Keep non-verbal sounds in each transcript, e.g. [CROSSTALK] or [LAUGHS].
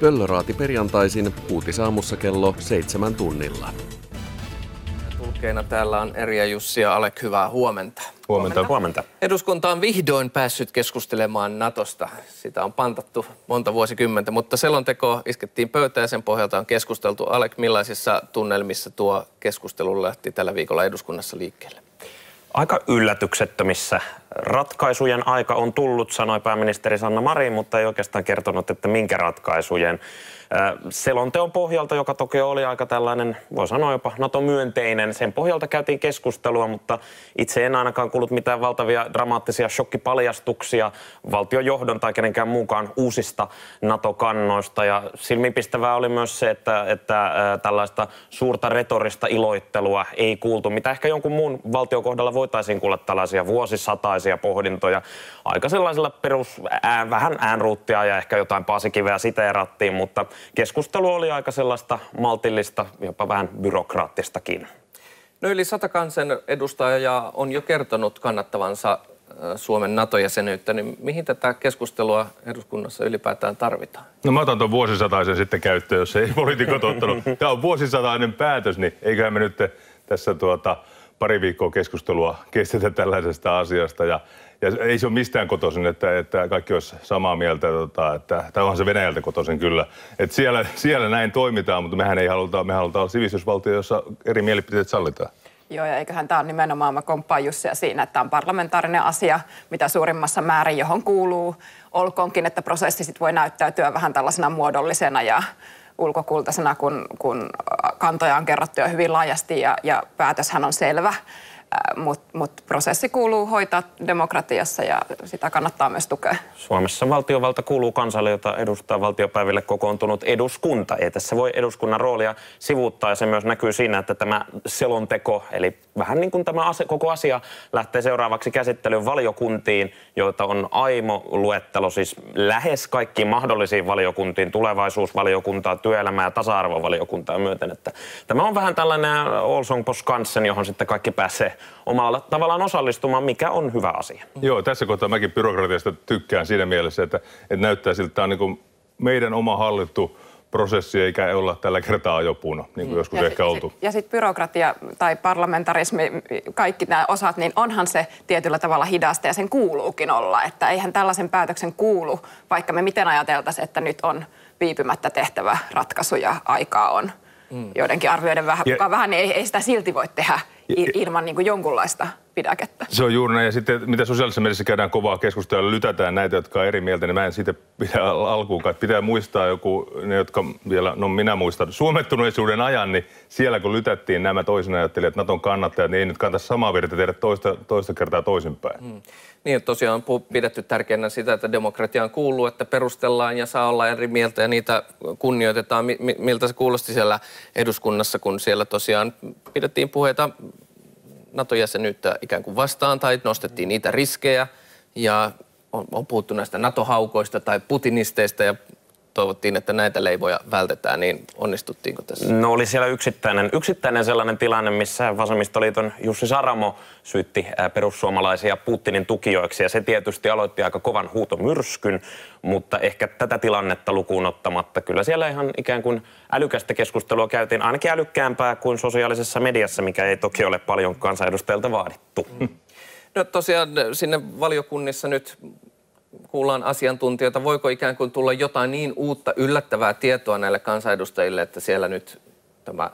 Pöllöraati perjantaisin uutisaamussa kello seitsemän tunnilla. Tulkeina täällä on Erja Jussi ja Alek, hyvää huomenta. Huomenta. Huomenta. Eduskunta on vihdoin päässyt keskustelemaan Natosta. Sitä on pantattu monta vuosikymmentä, mutta selonteko iskettiin pöytään ja sen pohjalta on keskusteltu. Alek, millaisissa tunnelmissa tuo keskustelu lähti tällä viikolla eduskunnassa liikkeelle? Aika yllätyksettömissä. Ratkaisujen aika on tullut, sanoi pääministeri Sanna Marin, mutta ei oikeastaan kertonut, että minkä ratkaisujen selonteon pohjalta, joka toki oli aika tällainen, voi sanoa jopa NATO-myönteinen. Sen pohjalta käytiin keskustelua, mutta itse en ainakaan kuullut mitään valtavia dramaattisia shokkipaljastuksia valtiojohdon tai kenenkään mukaan uusista NATO-kannoista. Ja silmipistävää oli myös se, että, että tällaista suurta retorista iloittelua ei kuultu, mitä ehkä jonkun muun valtiokohdalla voitaisiin kuulla tällaisia vuosisataisia pohdintoja. Aika sellaisella perus, ään, vähän äänruuttia ja ehkä jotain paasikiveä siteerattiin, mutta keskustelu oli aika sellaista maltillista, jopa vähän byrokraattistakin. No yli sata kansan edustajaa on jo kertonut kannattavansa Suomen NATO-jäsenyyttä, niin mihin tätä keskustelua eduskunnassa ylipäätään tarvitaan? No mä otan tuon vuosisataisen sitten käyttöön, jos ei [LAUGHS] poliitikot ottanut. Tämä on vuosisatainen päätös, niin eiköhän me nyt tässä tuota, pari viikkoa keskustelua kestetä tällaisesta asiasta. Ja ja ei se ole mistään kotoisin, että, että kaikki olisi samaa mieltä, tota, että, tai onhan se Venäjältä kotoisin kyllä. Että siellä, siellä näin toimitaan, mutta mehän ei haluta, me halutaan olla sivistysvaltio, jossa eri mielipiteet sallitaan. Joo, ja eiköhän tämä ole nimenomaan, mä komppaan Jussia siinä, että tämä on parlamentaarinen asia, mitä suurimmassa määrin, johon kuuluu. Olkoonkin, että prosessi sit voi näyttäytyä vähän tällaisena muodollisena ja ulkokultaisena, kun, kun kantoja on kerrottu jo hyvin laajasti ja, ja päätöshän on selvä mutta mut prosessi kuuluu hoitaa demokratiassa ja sitä kannattaa myös tukea. Suomessa valtiovalta kuuluu kansalle, jota edustaa valtiopäiville kokoontunut eduskunta. Ei tässä voi eduskunnan roolia sivuuttaa ja se myös näkyy siinä, että tämä selonteko, eli vähän niin kuin tämä asia, koko asia lähtee seuraavaksi käsittelyyn valiokuntiin, joita on aimo luettelo, siis lähes kaikkiin mahdollisiin valiokuntiin, tulevaisuusvaliokuntaa, työelämää ja tasa-arvovaliokuntaa myöten. Että tämä on vähän tällainen Olsong Poskansen, johon sitten kaikki pääsee omalla tavallaan osallistumaan, mikä on hyvä asia. Joo, tässä kohtaa mäkin byrokratiasta tykkään siinä mielessä, että, että näyttää siltä, että tämä on niin meidän oma hallittu prosessi eikä olla tällä kertaa ajopuuna, niin kuin mm. joskus ja ehkä sit, oltu. Ja sitten byrokratia tai parlamentarismi, kaikki nämä osat, niin onhan se tietyllä tavalla hidasta ja sen kuuluukin olla. Että eihän tällaisen päätöksen kuulu, vaikka me miten ajateltaisiin, että nyt on viipymättä tehtävä ratkaisu ja aikaa on mm. joidenkin arvioiden vähän, ja, vähän, niin ei, ei sitä silti voi tehdä ilman niin kuin jonkunlaista pidäkettä. Se on juuri näin. Ja sitten mitä sosiaalisessa mediassa käydään kovaa keskustelua, lytätään näitä, jotka on eri mieltä, niin mä en siitä pidä alkuunkaan. Pitää muistaa joku, ne jotka vielä, no minä muistan, suomettuneisuuden ajan, niin siellä kun lytättiin nämä toisen ajattelijat, Naton kannattajat, niin ei nyt kannata samaa virta tehdä toista, toista kertaa toisinpäin. Hmm. Niin, että tosiaan on pidetty tärkeänä sitä, että demokratiaan kuuluu, että perustellaan ja saa olla eri mieltä ja niitä kunnioitetaan. Miltä se kuulosti siellä eduskunnassa, kun siellä tosiaan pidettiin puheita NATO-jäsenyyttä ikään kuin vastaan tai nostettiin niitä riskejä. Ja on, on puhuttu näistä NATO-haukoista tai putinisteista ja toivottiin, että näitä leivoja vältetään, niin onnistuttiinko tässä? No oli siellä yksittäinen, yksittäinen sellainen tilanne, missä Vasemmistoliiton Jussi Saramo syytti perussuomalaisia Putinin tukijoiksi, ja se tietysti aloitti aika kovan huutomyrskyn, mutta ehkä tätä tilannetta lukuun ottamatta kyllä siellä ihan ikään kuin älykästä keskustelua käytiin, ainakin älykkäämpää kuin sosiaalisessa mediassa, mikä ei toki ole paljon kansanedustajilta vaadittu. No tosiaan sinne valiokunnissa nyt kuullaan asiantuntijoita, voiko ikään kuin tulla jotain niin uutta yllättävää tietoa näille kansanedustajille, että siellä nyt tämä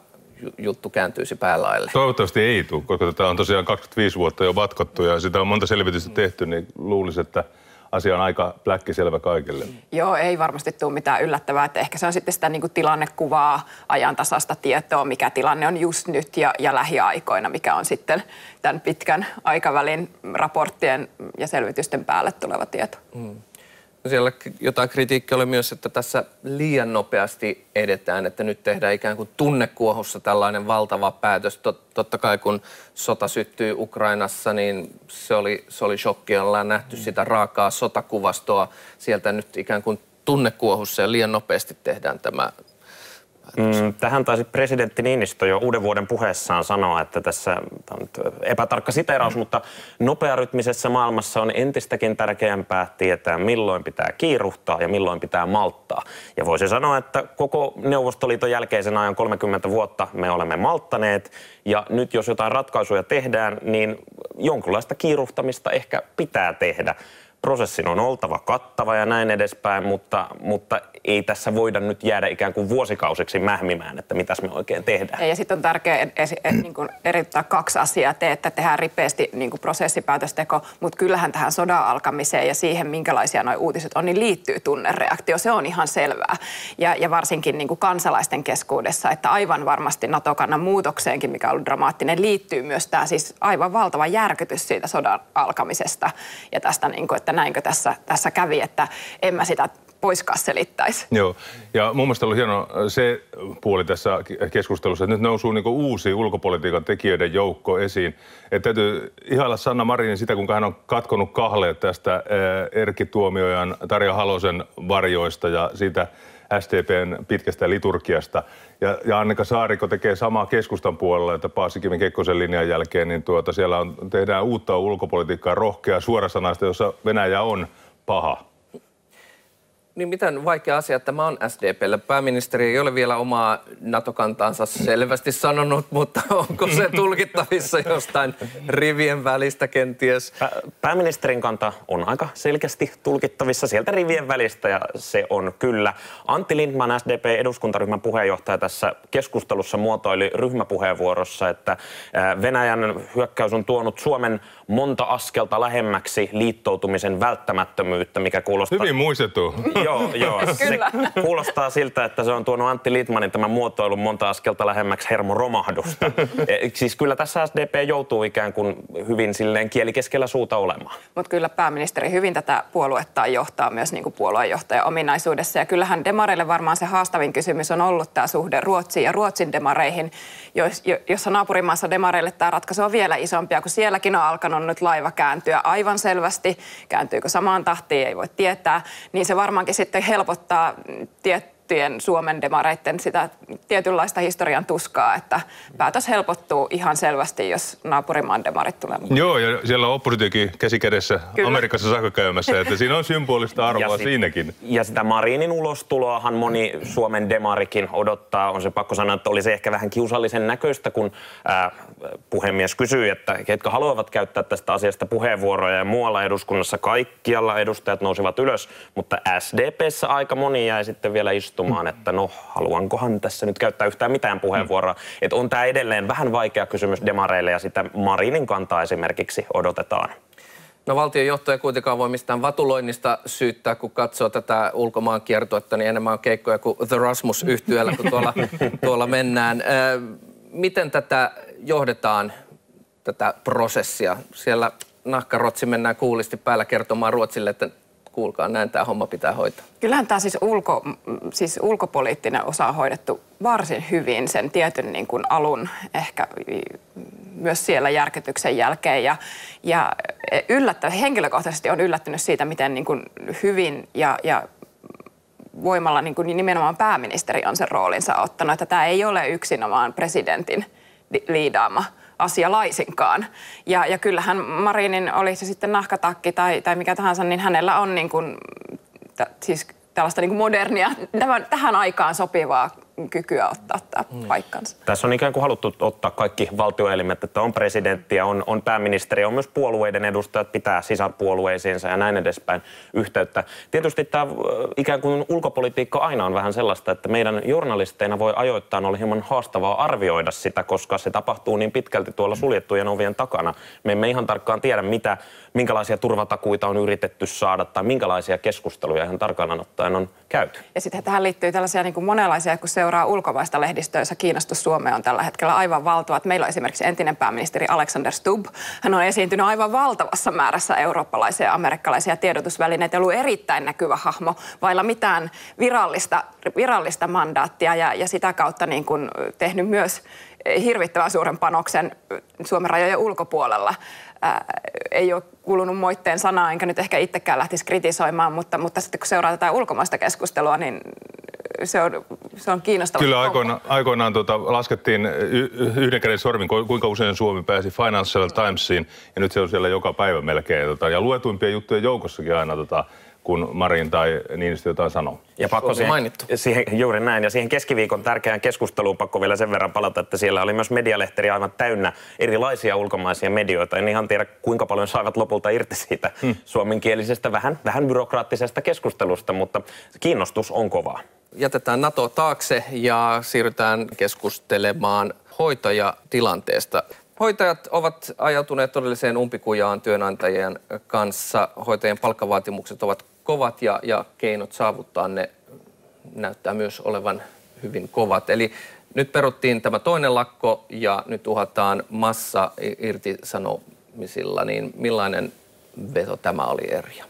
juttu kääntyisi päälaille? Toivottavasti ei tule, koska tätä on tosiaan 25 vuotta jo vatkottu ja sitä on monta selvitystä tehty, niin luulisin, että asia on aika pläkkiselvä kaikille. Joo, ei varmasti tule mitään yllättävää. Että ehkä se on sitten sitä niin kuin tilannekuvaa, ajantasasta tietoa, mikä tilanne on just nyt ja, ja lähiaikoina, mikä on sitten tämän pitkän aikavälin raporttien ja selvitysten päälle tuleva tieto. Mm. Siellä jotain kritiikkiä oli myös, että tässä liian nopeasti edetään, että nyt tehdään ikään kuin tunnekuohussa tällainen valtava päätös. Tot, totta kai kun sota syttyy Ukrainassa, niin se oli, se oli shokki. Ollaan nähty sitä raakaa sotakuvastoa sieltä nyt ikään kuin tunnekuohussa ja liian nopeasti tehdään tämä Mm, tähän taisi presidentti Niinistö jo uuden vuoden puheessaan sanoa, että tässä on epätarkka siteraus, mm. mutta nopearytmisessä maailmassa on entistäkin tärkeämpää tietää, milloin pitää kiiruhtaa ja milloin pitää malttaa. Ja voisi sanoa, että koko Neuvostoliiton jälkeisen ajan 30 vuotta me olemme malttaneet ja nyt jos jotain ratkaisuja tehdään, niin jonkunlaista kiiruhtamista ehkä pitää tehdä prosessin on oltava kattava ja näin edespäin, mutta, mutta ei tässä voida nyt jäädä ikään kuin vuosikausiksi mähmimään, että mitäs me oikein tehdään. Ja sitten on tärkeää niin erittää kaksi asiaa. Te, että tehdään ripeästi niin kuin prosessipäätösteko, mutta kyllähän tähän sodan alkamiseen ja siihen, minkälaisia nuo uutiset on, niin liittyy tunnereaktio. Se on ihan selvää. Ja, ja varsinkin niin kuin kansalaisten keskuudessa, että aivan varmasti NATO-kannan muutokseenkin, mikä on ollut dramaattinen, liittyy myös tämä siis aivan valtava järkytys siitä sodan alkamisesta ja tästä, niin kuin, että näinkö tässä, tässä kävi, että en mä sitä poiskaan selittäisi. Joo, ja mun mielestä oli hieno se puoli tässä keskustelussa, että nyt nousuu niin uusi ulkopolitiikan tekijöiden joukko esiin. Että täytyy ihailla Sanna Marinin sitä, kuinka hän on katkonut kahleet tästä eh, Erkki Tuomiojan, Tarja Halosen varjoista ja siitä SDPn pitkästä liturgiasta. Ja, ja Annika Saariko tekee samaa keskustan puolella, että Paasikiven Kekkosen linjan jälkeen, niin tuota, siellä on, tehdään uutta ulkopolitiikkaa, rohkea suorasanaista, jossa Venäjä on paha. Niin miten vaikea asia tämä on SDPlle? Pääministeri ei ole vielä omaa NATO-kantaansa selvästi sanonut, mutta onko se [LAUGHS] tulkittavissa jostain rivien välistä kenties? Pääministerin kanta on aika selkeästi tulkittavissa sieltä rivien välistä ja se on kyllä. Antti Lindman, SDP-eduskuntaryhmän puheenjohtaja tässä keskustelussa muotoili ryhmäpuheenvuorossa, että Venäjän hyökkäys on tuonut Suomen monta askelta lähemmäksi liittoutumisen välttämättömyyttä, mikä kuulostaa... Hyvin muistettu. [LAUGHS] Joo, joo. [LAUGHS] Se kuulostaa siltä, että se on tuonut Antti Litmanin tämän muotoilun monta askelta lähemmäksi hermoromahdusta. [LAUGHS] E, siis kyllä tässä SDP joutuu ikään kuin hyvin silleen kieli keskellä suuta olemaan. Mutta kyllä pääministeri hyvin tätä puoluetta johtaa myös niin kuin puoluejohtajan ominaisuudessa. Ja kyllähän demareille varmaan se haastavin kysymys on ollut tämä suhde Ruotsiin ja Ruotsin demareihin, jossa naapurimaassa demareille tämä ratkaisu on vielä isompia, kun sielläkin on alkanut nyt laiva kääntyä aivan selvästi. Kääntyykö samaan tahtiin, ei voi tietää. Niin se varmaankin sitten helpottaa tiettyjen Suomen demareiden sitä tietynlaista historian tuskaa, että päätös helpottuu ihan selvästi, jos naapurimaan demarit tulee mukaan. Joo, ja siellä on oppositiokin käsikädessä Kyllä. Amerikassa saakka käymässä, että siinä on symbolista arvoa ja sit, siinäkin. Ja sitä Marinin ulostuloahan moni Suomen demarikin odottaa. On se pakko sanoa, että olisi ehkä vähän kiusallisen näköistä, kun ää, puhemies kysyi, että ketkä haluavat käyttää tästä asiasta puheenvuoroja ja muualla eduskunnassa kaikkialla edustajat nousivat ylös, mutta SDPssä aika moni jäi sitten vielä istumaan, että no haluankohan tässä nyt käyttää yhtään mitään puheenvuoroa. Mm. Että on tämä edelleen vähän vaikea kysymys demareille ja sitä Marinin kantaa esimerkiksi odotetaan. No valtionjohto ei kuitenkaan voi mistään vatuloinnista syyttää, kun katsoo tätä ulkomaan kiertuetta, niin enemmän on keikkoja kuin The Rasmus yhtyöllä, kun tuolla, [LAUGHS] tuolla mennään. Miten tätä johdetaan, tätä prosessia? Siellä nahkarotsi mennään kuulisti päällä kertomaan Ruotsille, että kuulkaa, näin tämä homma pitää hoitaa. Kyllähän tämä siis, ulko, siis ulkopoliittinen osa on hoidettu varsin hyvin sen tietyn niin kuin alun ehkä myös siellä järkytyksen jälkeen. Ja, ja yllättä, henkilökohtaisesti on yllättynyt siitä, miten niin kuin hyvin ja, ja voimalla niin kuin nimenomaan pääministeri on sen roolinsa ottanut, että tämä ei ole yksinomaan presidentin liidaama asia laisinkaan. Ja, ja kyllähän Marinin, oli se sitten nahkatakki tai, tai mikä tahansa, niin hänellä on niin kuin, t- siis tällaista niin kuin modernia, tämän, tähän aikaan sopivaa kykyä ottaa, ottaa mm. paikkansa. Tässä on ikään kuin haluttu ottaa kaikki valtioelimet, että on presidentti ja on, on pääministeri, on myös puolueiden edustajat, pitää sisarpuolueisiinsa ja näin edespäin yhteyttä. Tietysti tämä ikään kuin ulkopolitiikka aina on vähän sellaista, että meidän journalisteina voi ajoittain olla hieman haastavaa arvioida sitä, koska se tapahtuu niin pitkälti tuolla suljettujen ovien takana. Me emme ihan tarkkaan tiedä, mitä, minkälaisia turvatakuita on yritetty saada tai minkälaisia keskusteluja ihan tarkkaan ottaen on käyty. Ja sitten tähän liittyy tällaisia niin kuin monenlaisia, kun seuraa ulkomaista lehdistöä, jossa kiinnostus Suomeen on tällä hetkellä aivan valtava. Meillä on esimerkiksi entinen pääministeri Alexander Stubb. Hän on esiintynyt aivan valtavassa määrässä eurooppalaisia ja amerikkalaisia tiedotusvälineitä, ollut erittäin näkyvä hahmo, vailla mitään virallista, virallista mandaattia ja, ja sitä kautta niin kuin tehnyt myös hirvittävän suuren panoksen Suomen rajojen ulkopuolella. Ää, ei ole kuulunut moitteen sanaa, enkä nyt ehkä itsekään lähtisi kritisoimaan, mutta, mutta sitten kun seuraa tätä ulkomaista keskustelua, niin se on se on kiinnostavaa. Kyllä aikoinaan, aikoinaan tota, laskettiin y- yhden käden sormin, kuinka usein Suomi pääsi Financial Timesiin, ja nyt se on siellä joka päivä melkein. Tota, ja luetuimpien juttujen joukossakin aina tota, kun Marin tai Niinistö jotain sanoo. Ja pakko siihen, mainittu. siihen, juuri näin. Ja siihen keskiviikon tärkeään keskusteluun pakko vielä sen verran palata, että siellä oli myös medialehteri aivan täynnä erilaisia ulkomaisia medioita. En ihan tiedä, kuinka paljon saivat lopulta irti siitä hmm. suomenkielisestä, vähän, vähän byrokraattisesta keskustelusta, mutta kiinnostus on kovaa. Jätetään NATO taakse ja siirrytään keskustelemaan hoitajatilanteesta. Hoitajat ovat ajautuneet todelliseen umpikujaan työnantajien kanssa. Hoitajien palkkavaatimukset ovat kovat ja, ja keinot saavuttaa ne näyttää myös olevan hyvin kovat. Eli nyt peruttiin tämä toinen lakko ja nyt uhataan massa irtisanomisilla, niin millainen veto tämä oli eri?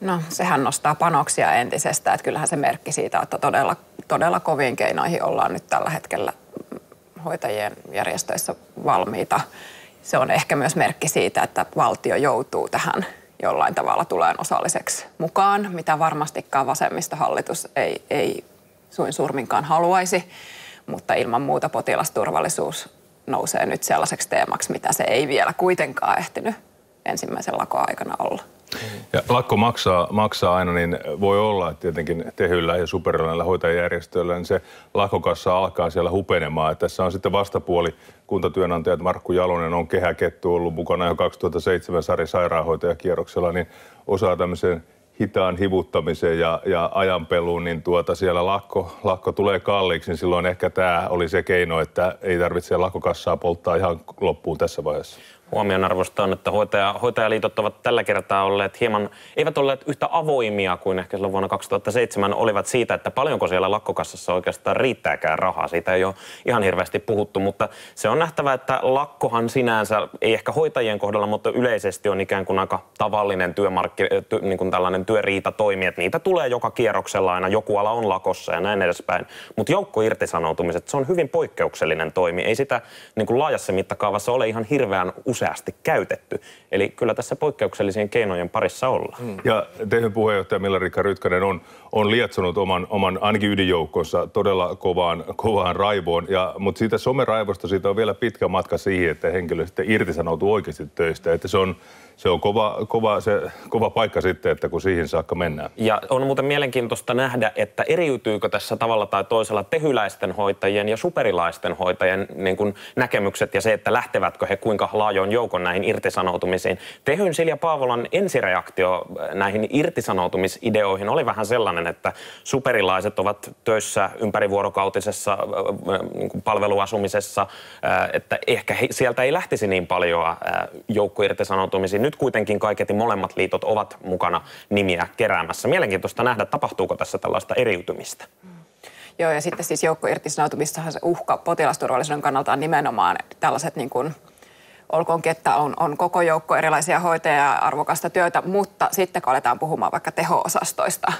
No sehän nostaa panoksia entisestä, että kyllähän se merkki siitä, että todella, todella koviin keinoihin ollaan nyt tällä hetkellä hoitajien järjestöissä valmiita. Se on ehkä myös merkki siitä, että valtio joutuu tähän jollain tavalla tulee osalliseksi mukaan, mitä varmastikaan vasemmistohallitus ei, ei suin surminkaan haluaisi, mutta ilman muuta potilasturvallisuus nousee nyt sellaiseksi teemaksi, mitä se ei vielä kuitenkaan ehtinyt ensimmäisen lakon aikana olla. Ja lakko maksaa, maksaa aina, niin voi olla, että tietenkin Tehyllä ja Superilla hoitajajärjestöillä, niin se lakokassa alkaa siellä hupenemaan. Että tässä on sitten vastapuoli kuntatyönantajat, Markku Jalonen on kehäkettu ollut mukana jo 2007 Sari sairaanhoitajakierroksella, niin osaa tämmöiseen hitaan hivuttamiseen ja, ja ajanpeluun, niin tuota siellä lakko, lakko tulee kalliiksi, niin silloin ehkä tämä oli se keino, että ei tarvitse lakkokassaa polttaa ihan loppuun tässä vaiheessa huomionarvoista on, että hoitaja, hoitajaliitot ovat tällä kertaa olleet hieman, eivät olleet yhtä avoimia kuin ehkä silloin vuonna 2007 olivat siitä, että paljonko siellä lakkokassassa oikeastaan riittääkään rahaa. Siitä ei ole ihan hirveästi puhuttu, mutta se on nähtävä, että lakkohan sinänsä, ei ehkä hoitajien kohdalla, mutta yleisesti on ikään kuin aika tavallinen työmarkki, ty, niin kuin tällainen työriita toimi, että niitä tulee joka kierroksella aina, joku ala on lakossa ja näin edespäin. Mutta joukko irtisanoutumiset, se on hyvin poikkeuksellinen toimi. Ei sitä niin kuin laajassa mittakaavassa ole ihan hirveän useasti käytetty. Eli kyllä tässä poikkeuksellisien keinojen parissa ollaan. Mm. Ja teidän puheenjohtaja Milla-Rikka Rytkänen on, on lietsonut oman, oman ainakin ydinjoukkonsa todella kovaan, kovaan raivoon. Ja, mutta siitä someraivosta siitä on vielä pitkä matka siihen, että henkilö sitten irtisanoutuu oikeasti töistä. Että se on, se on kova, kova, se, kova paikka sitten, että kun siihen saakka mennään. Ja on muuten mielenkiintoista nähdä, että eriytyykö tässä tavalla tai toisella tehyläisten hoitajien ja superilaisten hoitajien niin kuin näkemykset ja se, että lähtevätkö he kuinka laajoin joukon näihin irtisanoutumisiin. Tehyn Silja Paavolan ensireaktio näihin irtisanoutumisideoihin oli vähän sellainen, että superilaiset ovat töissä ympärivuorokautisessa niin kuin palveluasumisessa, että ehkä he, sieltä ei lähtisi niin paljon joukkoirtisanoutumisiin nyt kuitenkin kaiketi molemmat liitot ovat mukana nimiä keräämässä. Mielenkiintoista nähdä, tapahtuuko tässä tällaista eriytymistä. Joo, ja sitten siis joukkoirtisanoutumissahan se uhka potilasturvallisuuden kannalta on nimenomaan tällaiset niin kuin olkoonkin, että on, on koko joukko erilaisia hoitajia ja arvokasta työtä, mutta sitten kun aletaan puhumaan vaikka teho-osastoista,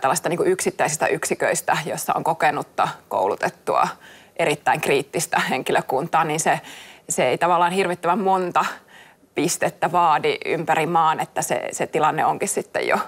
tällaista niin yksittäisistä yksiköistä, jossa on kokenutta, koulutettua, erittäin kriittistä henkilökuntaa, niin se, se ei tavallaan hirvittävän monta pistettä vaadi ympäri maan, että se, se tilanne onkin sitten jo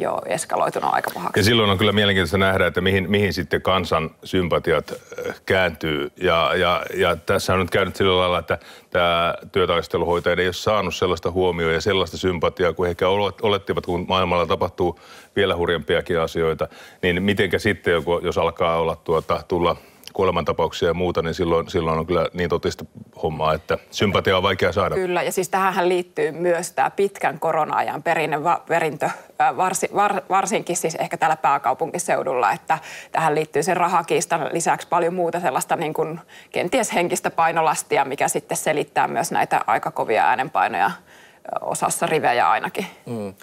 jo eskaloitunut aika pahaksi. Ja silloin on kyllä mielenkiintoista nähdä, että mihin, mihin sitten kansan sympatiat äh, kääntyy. Ja, ja, ja tässä on nyt käynyt sillä lailla, että tämä työtaisteluhoitaja ei ole saanut sellaista huomioon ja sellaista sympatiaa kuin ehkä olettivat, kun maailmalla tapahtuu vielä hurjempiakin asioita. Niin mitenkä sitten, jos alkaa olla tuota, tulla kuolemantapauksia ja muuta, niin silloin, silloin on kyllä niin totista hommaa, että sympatia on vaikea saada. Kyllä, ja siis tähän liittyy myös tämä pitkän korona-ajan perinne, va, perintö, varsi, var, varsinkin siis ehkä täällä pääkaupunkiseudulla, että tähän liittyy sen rahakiistan lisäksi paljon muuta sellaista niin kuin kenties henkistä painolastia, mikä sitten selittää myös näitä aika kovia äänenpainoja osassa rivejä ainakin. Mm.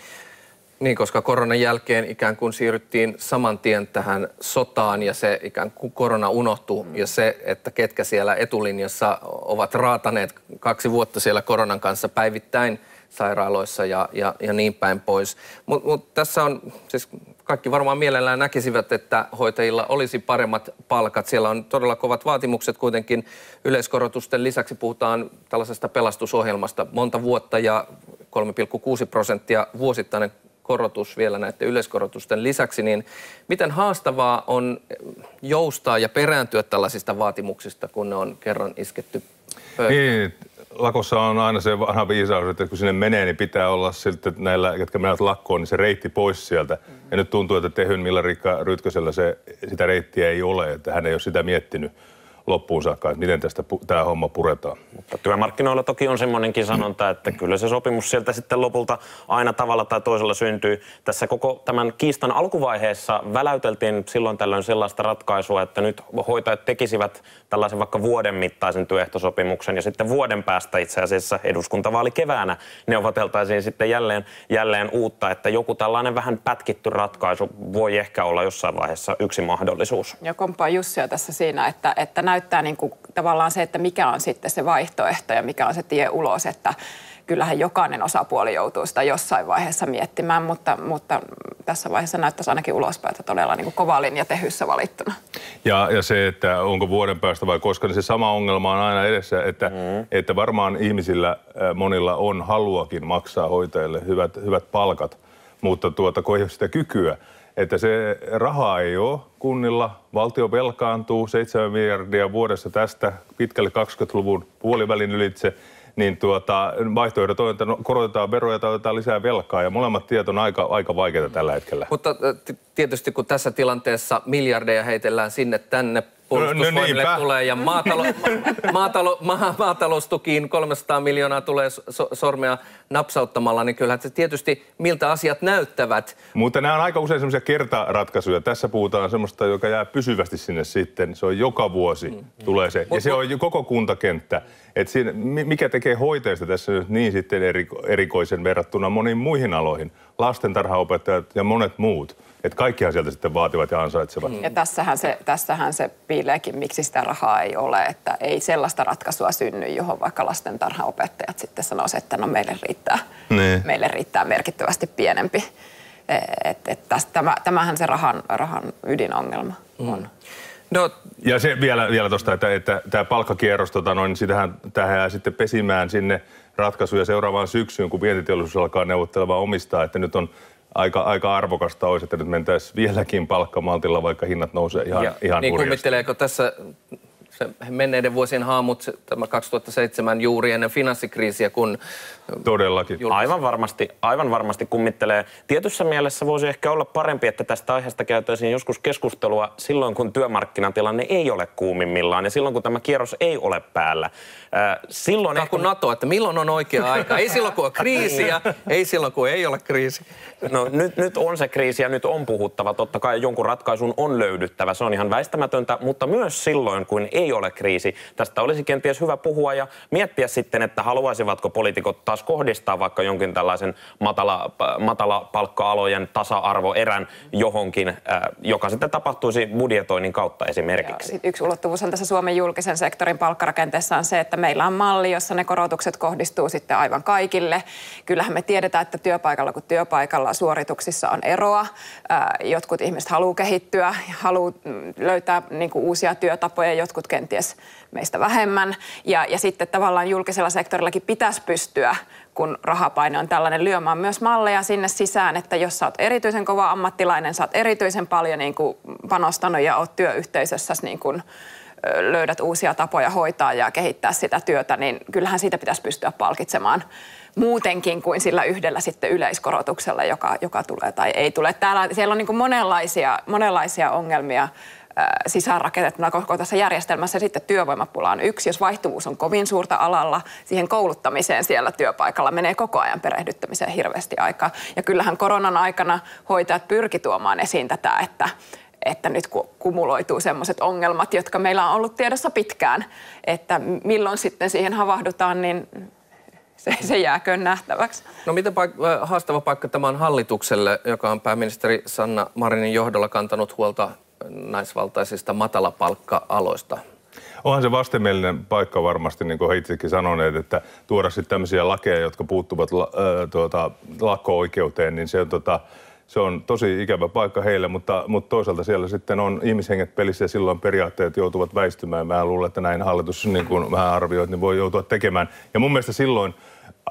Niin, koska koronan jälkeen ikään kuin siirryttiin saman tien tähän sotaan ja se ikään kuin korona unohtui mm. ja se, että ketkä siellä etulinjassa ovat raataneet kaksi vuotta siellä koronan kanssa päivittäin sairaaloissa ja, ja, ja niin päin pois. Mutta mut tässä on, siis kaikki varmaan mielellään näkisivät, että hoitajilla olisi paremmat palkat. Siellä on todella kovat vaatimukset kuitenkin. Yleiskorotusten lisäksi puhutaan tällaisesta pelastusohjelmasta monta vuotta ja 3,6 prosenttia vuosittainen korotus vielä näiden yleiskorotusten lisäksi, niin miten haastavaa on joustaa ja perääntyä tällaisista vaatimuksista, kun ne on kerran isketty? Niin, lakossa on aina se vanha viisaus, että kun sinne menee, niin pitää olla siltä, että näillä, jotka menevät lakkoon, niin se reitti pois sieltä. Ja nyt tuntuu, että Tehyn Milla-Riikka Rytkösellä se, sitä reittiä ei ole, että hän ei ole sitä miettinyt loppuun saakka, että miten tästä tämä homma puretaan. Mutta työmarkkinoilla toki on semmoinenkin sanonta, että kyllä se sopimus sieltä sitten lopulta aina tavalla tai toisella syntyy. Tässä koko tämän kiistan alkuvaiheessa väläyteltiin silloin tällöin sellaista ratkaisua, että nyt hoitajat tekisivät tällaisen vaikka vuoden mittaisen työehtosopimuksen ja sitten vuoden päästä itse asiassa eduskuntavaali keväänä neuvoteltaisiin sitten jälleen, jälleen uutta, että joku tällainen vähän pätkitty ratkaisu voi ehkä olla jossain vaiheessa yksi mahdollisuus. Ja komppaa Jussia tässä siinä, että, että näyttää niin kuin tavallaan se, että mikä on sitten se vaihtoehto ja mikä on se tie ulos, että kyllähän jokainen osapuoli joutuu sitä jossain vaiheessa miettimään, mutta, mutta tässä vaiheessa näyttäisi ainakin ulospäin, että todella niin kuin kova linja tehyssä valittuna. Ja, ja se, että onko vuoden päästä vai koska, niin se sama ongelma on aina edessä, että, mm. että varmaan ihmisillä monilla on haluakin maksaa hoitajille hyvät, hyvät palkat, mutta tuota, kun ei ole sitä kykyä, että se rahaa ei ole kunnilla, valtio velkaantuu 7 miljardia vuodessa tästä pitkälle 20-luvun puolivälin ylitse, niin tuota, vaihtoehdot on, että no, korotetaan veroja tai otetaan lisää velkaa, ja molemmat tiet on aika, aika vaikeita tällä hetkellä. Mutta äh, tietysti kun tässä tilanteessa miljardeja heitellään sinne tänne, no puolustusvoimille niinpä. tulee ja maatalo, [LAUGHS] maatalo, ma, maataloustukiin 300 miljoonaa tulee so, sormea napsauttamalla, niin kyllähän se tietysti miltä asiat näyttävät. Mutta nämä on aika usein semmoisia kertaratkaisuja. Tässä puhutaan semmoista, joka jää pysyvästi sinne sitten. Se on joka vuosi mm. tulee se. Ja se on koko kuntakenttä. Et siinä, mi- mikä tekee hoitajista tässä nyt niin sitten eriko- erikoisen verrattuna moniin muihin aloihin. Lastentarhaopettajat ja monet muut. Että kaikkihan sieltä sitten vaativat ja ansaitsevat. Ja tässähän se, tässähän se piileekin, miksi sitä rahaa ei ole, että ei sellaista ratkaisua synny, johon vaikka lastentarhaopettajat sitten sanoisivat, että no meille riittää, Niin. meille riittää merkittävästi pienempi. Et, et tästä, tämä, tämähän se rahan, rahan ydinongelma on. No, Ja se vielä, vielä tuosta, että, että tämä palkkakierros, tota noin, sitähän, tähän jää sitten pesimään sinne ratkaisuja seuraavaan syksyyn, kun vientiteollisuus alkaa neuvottelemaan omistaa, että nyt on aika, aika arvokasta olisi, että nyt mentäisiin vieläkin palkkamaltilla, vaikka hinnat nousee ihan, ja, ihan niin hurjasti. kummitteleeko tässä se menneiden vuosien haamut, tämä 2007 juuri ennen finanssikriisiä, kun Todellakin. Aivan varmasti, aivan varmasti kummittelee. Tietyssä mielessä voisi ehkä olla parempi, että tästä aiheesta käytäisiin joskus keskustelua silloin, kun työmarkkinatilanne ei ole kuumimmillaan ja silloin, kun tämä kierros ei ole päällä. Silloin Tämä on kuin NATO, että milloin on oikea aika. Ei silloin, kun on kriisiä, ei silloin, kun ei ole kriisi. No nyt, nyt on se kriisi ja nyt on puhuttava. Totta kai jonkun ratkaisun on löydyttävä. Se on ihan väistämätöntä, mutta myös silloin, kun ei ole kriisi. Tästä olisi kenties hyvä puhua ja miettiä sitten, että haluaisivatko poliitikot taas kohdistaa vaikka jonkin tällaisen matala, matala palkka-alojen tasa-arvoerän johonkin, äh, joka sitten tapahtuisi budjetoinnin kautta esimerkiksi. sit yksi ulottuvuus on tässä Suomen julkisen sektorin palkkarakenteessa on se, että meillä on malli, jossa ne korotukset kohdistuu sitten aivan kaikille. Kyllähän me tiedetään, että työpaikalla kuin työpaikalla suorituksissa on eroa. Ää, Jotkut ihmiset haluaa kehittyä, haluaa löytää niin kuin uusia työtapoja, jotkut kenties meistä vähemmän. Ja, ja sitten tavallaan julkisella sektorillakin pitäisi pystyä kun rahapaine on tällainen lyömään myös malleja sinne sisään, että jos sä oot erityisen kova ammattilainen, sä oot erityisen paljon niin kuin panostanut ja oot työyhteisössä niin kuin, löydät uusia tapoja hoitaa ja kehittää sitä työtä, niin kyllähän siitä pitäisi pystyä palkitsemaan muutenkin kuin sillä yhdellä sitten yleiskorotuksella, joka, joka tulee tai ei tule. Täällä, siellä on niin monenlaisia, monenlaisia ongelmia sisäänrakennettuna koko tässä järjestelmässä. Sitten työvoimapula on yksi. Jos vaihtuvuus on kovin suurta alalla, siihen kouluttamiseen siellä työpaikalla menee koko ajan perehdyttämiseen hirveästi aikaa. Ja kyllähän koronan aikana hoitajat pyrki tuomaan esiin tätä, että että nyt ku- kumuloituu sellaiset ongelmat, jotka meillä on ollut tiedossa pitkään, että milloin sitten siihen havahdutaan, niin se, se jääköön nähtäväksi. No miten paik- äh, haastava paikka tämä on hallitukselle, joka on pääministeri Sanna Marinin johdolla kantanut huolta naisvaltaisista matalapalkka-aloista? Onhan se vastenmielinen paikka varmasti, niin kuin he itsekin sanoneet, että tuoda sitten tämmöisiä lakeja, jotka puuttuvat la, ö, tuota, lakko-oikeuteen, niin se on, tota, se on tosi ikävä paikka heille, mutta, mutta toisaalta siellä sitten on ihmishenget pelissä ja silloin periaatteet joutuvat väistymään. Mä luulen, että näin hallitus, niin kuin vähän arvioit, niin voi joutua tekemään. Ja mun mielestä silloin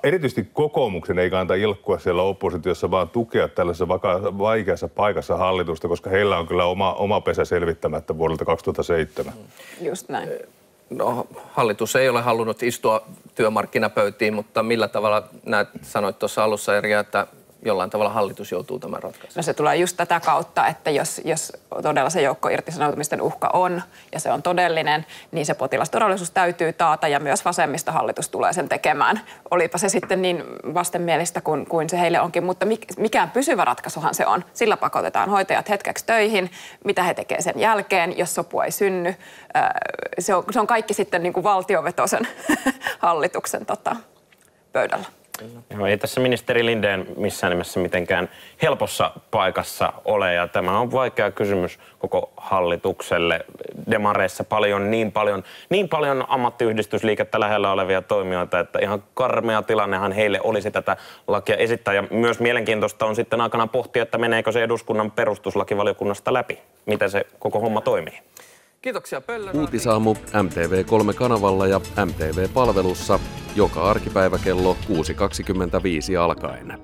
erityisesti kokoomuksen ei kannata ilkkua siellä oppositiossa, vaan tukea tällaisessa vaka- vaikeassa paikassa hallitusta, koska heillä on kyllä oma, oma pesä selvittämättä vuodelta 2007. Just näin. No, hallitus ei ole halunnut istua työmarkkinapöytiin, mutta millä tavalla näet, sanoit tuossa alussa Erja, että jollain tavalla hallitus joutuu tämän ratkaisemaan? No se tulee just tätä kautta, että jos, jos todella se joukko irtisanoutumisten uhka on ja se on todellinen, niin se potilasturvallisuus täytyy taata ja myös vasemmistohallitus tulee sen tekemään. Olipa se sitten niin vastenmielistä kuin, kuin se heille onkin, mutta mik, mikään pysyvä ratkaisuhan se on. Sillä pakotetaan hoitajat hetkeksi töihin, mitä he tekevät sen jälkeen, jos sopua ei synny. Se on, se on kaikki sitten niin kuin valtiovetosen [LAUGHS] hallituksen tota, pöydällä. Joo, ei tässä ministeri Lindeen missään nimessä mitenkään helpossa paikassa ole ja tämä on vaikea kysymys koko hallitukselle. Demareissa paljon, niin paljon, niin paljon ammattiyhdistysliikettä lähellä olevia toimijoita, että ihan karmea tilannehan heille olisi tätä lakia esittää. Ja myös mielenkiintoista on sitten aikana pohtia, että meneekö se eduskunnan perustuslakivaliokunnasta läpi, miten se koko homma toimii. Kiitoksia Pöllön. Uutisaamu MTV3-kanavalla ja MTV-palvelussa joka arkipäivä kello 6.25 alkaen.